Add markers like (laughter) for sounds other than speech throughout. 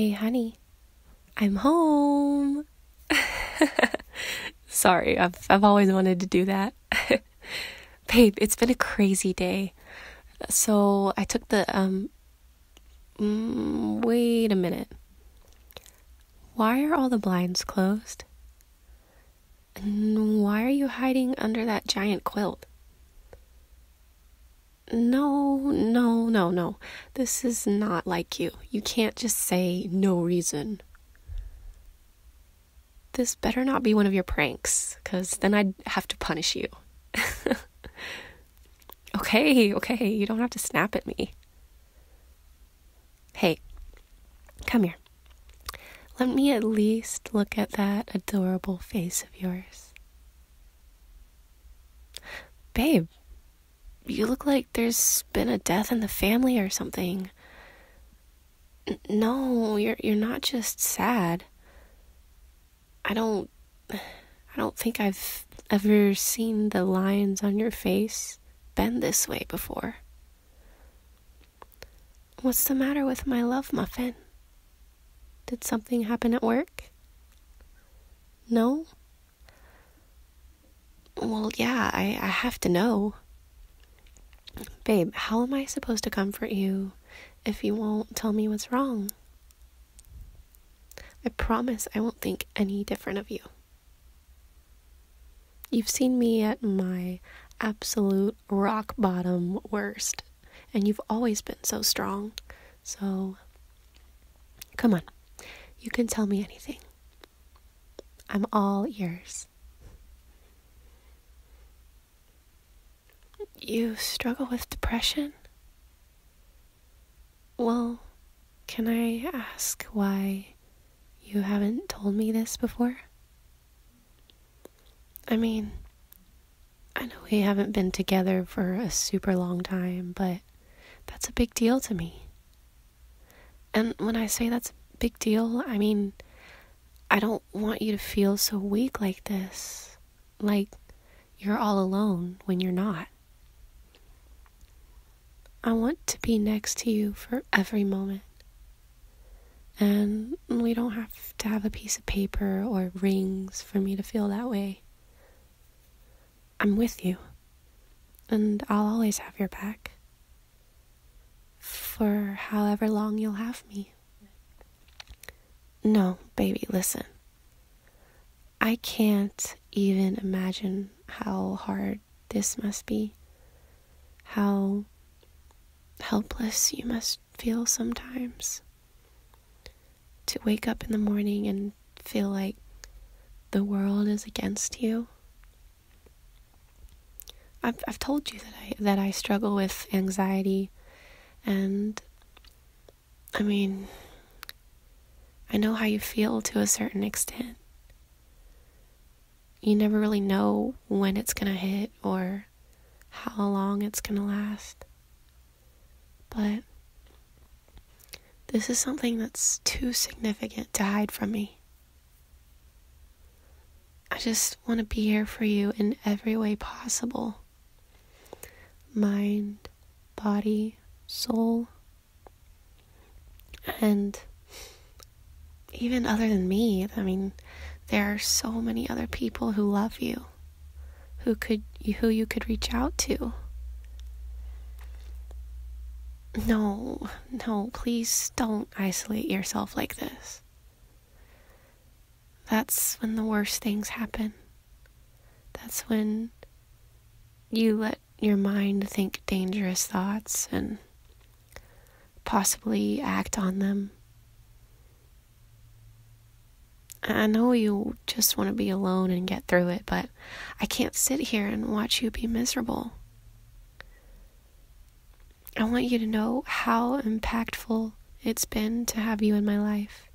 Hey, honey, I'm home. (laughs) Sorry, I've I've always wanted to do that. (laughs) Babe, it's been a crazy day. So, I took the um mm, wait a minute. Why are all the blinds closed? And why are you hiding under that giant quilt? No, no, no, no. This is not like you. You can't just say no reason. This better not be one of your pranks, because then I'd have to punish you. (laughs) okay, okay, you don't have to snap at me. Hey, come here. Let me at least look at that adorable face of yours. Babe, you look like there's been a death in the family or something. N- no, you're you're not just sad. I don't I don't think I've ever seen the lines on your face bend this way before. What's the matter with my love muffin? Did something happen at work? No? Well, yeah, I, I have to know. Babe, how am I supposed to comfort you if you won't tell me what's wrong? I promise I won't think any different of you. You've seen me at my absolute rock bottom worst, and you've always been so strong. So, come on, you can tell me anything. I'm all ears. You struggle with depression? Well, can I ask why you haven't told me this before? I mean, I know we haven't been together for a super long time, but that's a big deal to me. And when I say that's a big deal, I mean, I don't want you to feel so weak like this. Like you're all alone when you're not. I want to be next to you for every moment. And we don't have to have a piece of paper or rings for me to feel that way. I'm with you, and I'll always have your back for however long you'll have me. No, baby, listen. I can't even imagine how hard this must be. How helpless you must feel sometimes. To wake up in the morning and feel like the world is against you. I've I've told you that I that I struggle with anxiety and I mean I know how you feel to a certain extent. You never really know when it's going to hit or how long it's going to last. But this is something that's too significant to hide from me. I just want to be here for you in every way possible mind, body, soul. And even other than me, I mean, there are so many other people who love you, who could who you could reach out to. No, no, please don't isolate yourself like this. That's when the worst things happen. That's when you let your mind think dangerous thoughts and possibly act on them. I know you just want to be alone and get through it, but I can't sit here and watch you be miserable. I want you to know how impactful it's been to have you in my life.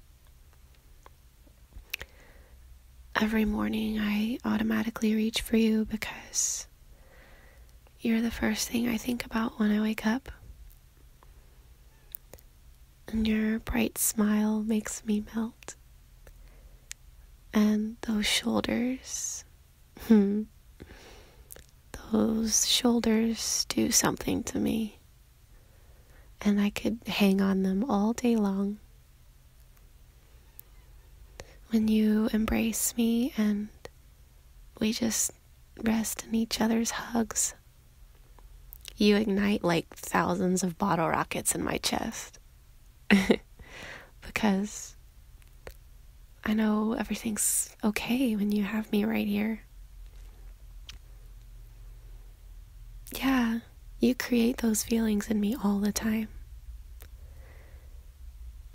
Every morning, I automatically reach for you because you're the first thing I think about when I wake up. And your bright smile makes me melt. And those shoulders, hmm, those shoulders do something to me. And I could hang on them all day long. when you embrace me and we just rest in each other's hugs. You ignite like thousands of bottle rockets in my chest. (laughs) because I know everything's okay when you have me right here. Yeah, you create those feelings in me all the time.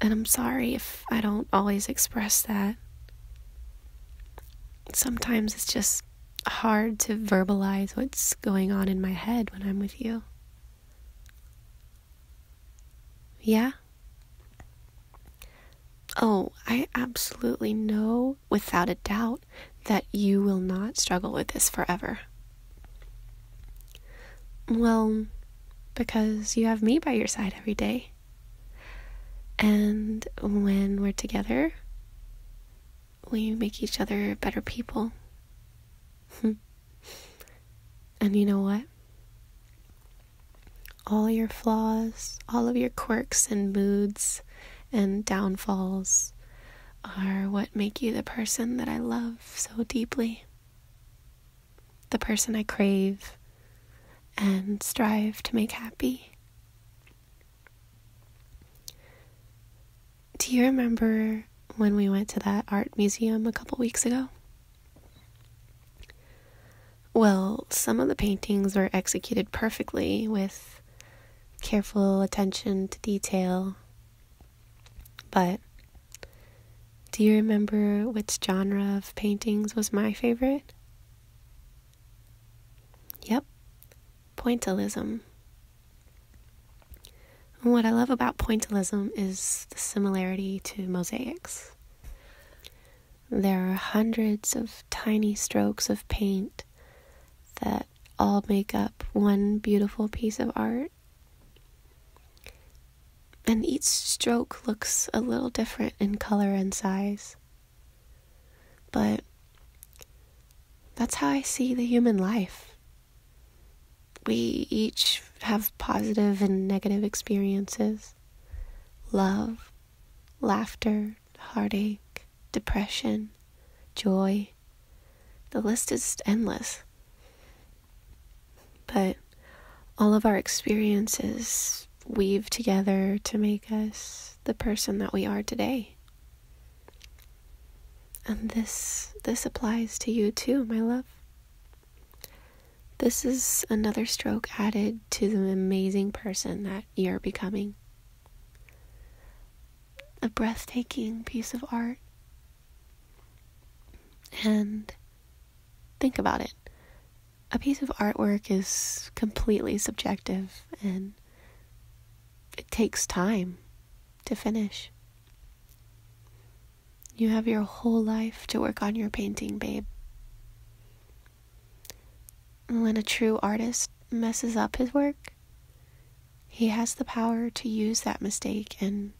And I'm sorry if I don't always express that. Sometimes it's just hard to verbalize what's going on in my head when I'm with you. Yeah? Oh, I absolutely know without a doubt that you will not struggle with this forever. Well, because you have me by your side every day. And when we're together, we make each other better people. (laughs) and you know what? All your flaws, all of your quirks and moods and downfalls are what make you the person that I love so deeply. The person I crave and strive to make happy. Do you remember when we went to that art museum a couple weeks ago? Well, some of the paintings were executed perfectly with careful attention to detail. But do you remember which genre of paintings was my favorite? Pointillism. What I love about pointillism is the similarity to mosaics. There are hundreds of tiny strokes of paint that all make up one beautiful piece of art. And each stroke looks a little different in color and size. But that's how I see the human life we each have positive and negative experiences love, laughter, heartache, depression, joy. The list is endless. But all of our experiences weave together to make us the person that we are today. And this this applies to you too, my love. This is another stroke added to the amazing person that you're becoming. A breathtaking piece of art. And think about it. A piece of artwork is completely subjective and it takes time to finish. You have your whole life to work on your painting, babe when a true artist messes up his work, he has the power to use that mistake and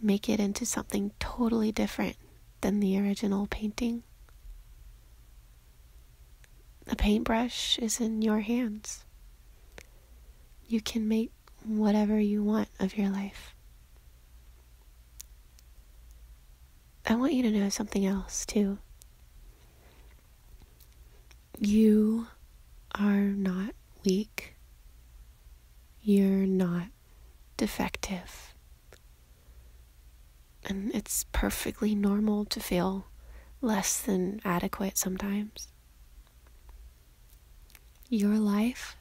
make it into something totally different than the original painting. The paintbrush is in your hands. You can make whatever you want of your life. I want you to know something else, too. You are not weak. You're not defective. And it's perfectly normal to feel less than adequate sometimes. Your life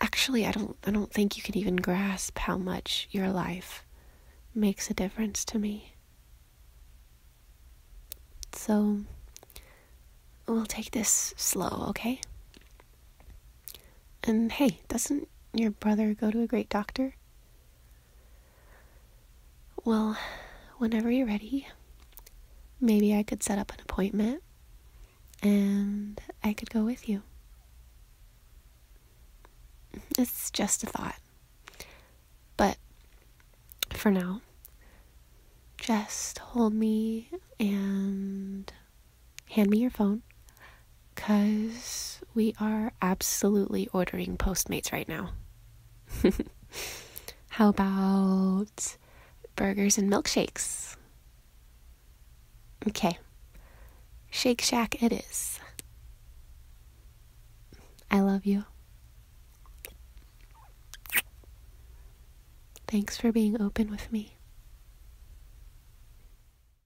actually I don't I don't think you can even grasp how much your life makes a difference to me. So we'll take this slow, okay? And hey, doesn't your brother go to a great doctor? Well, whenever you're ready, maybe I could set up an appointment and I could go with you. It's just a thought. But for now, just hold me and hand me your phone because we are absolutely ordering Postmates right now. (laughs) How about burgers and milkshakes? Okay. Shake Shack it is. I love you. Thanks for being open with me.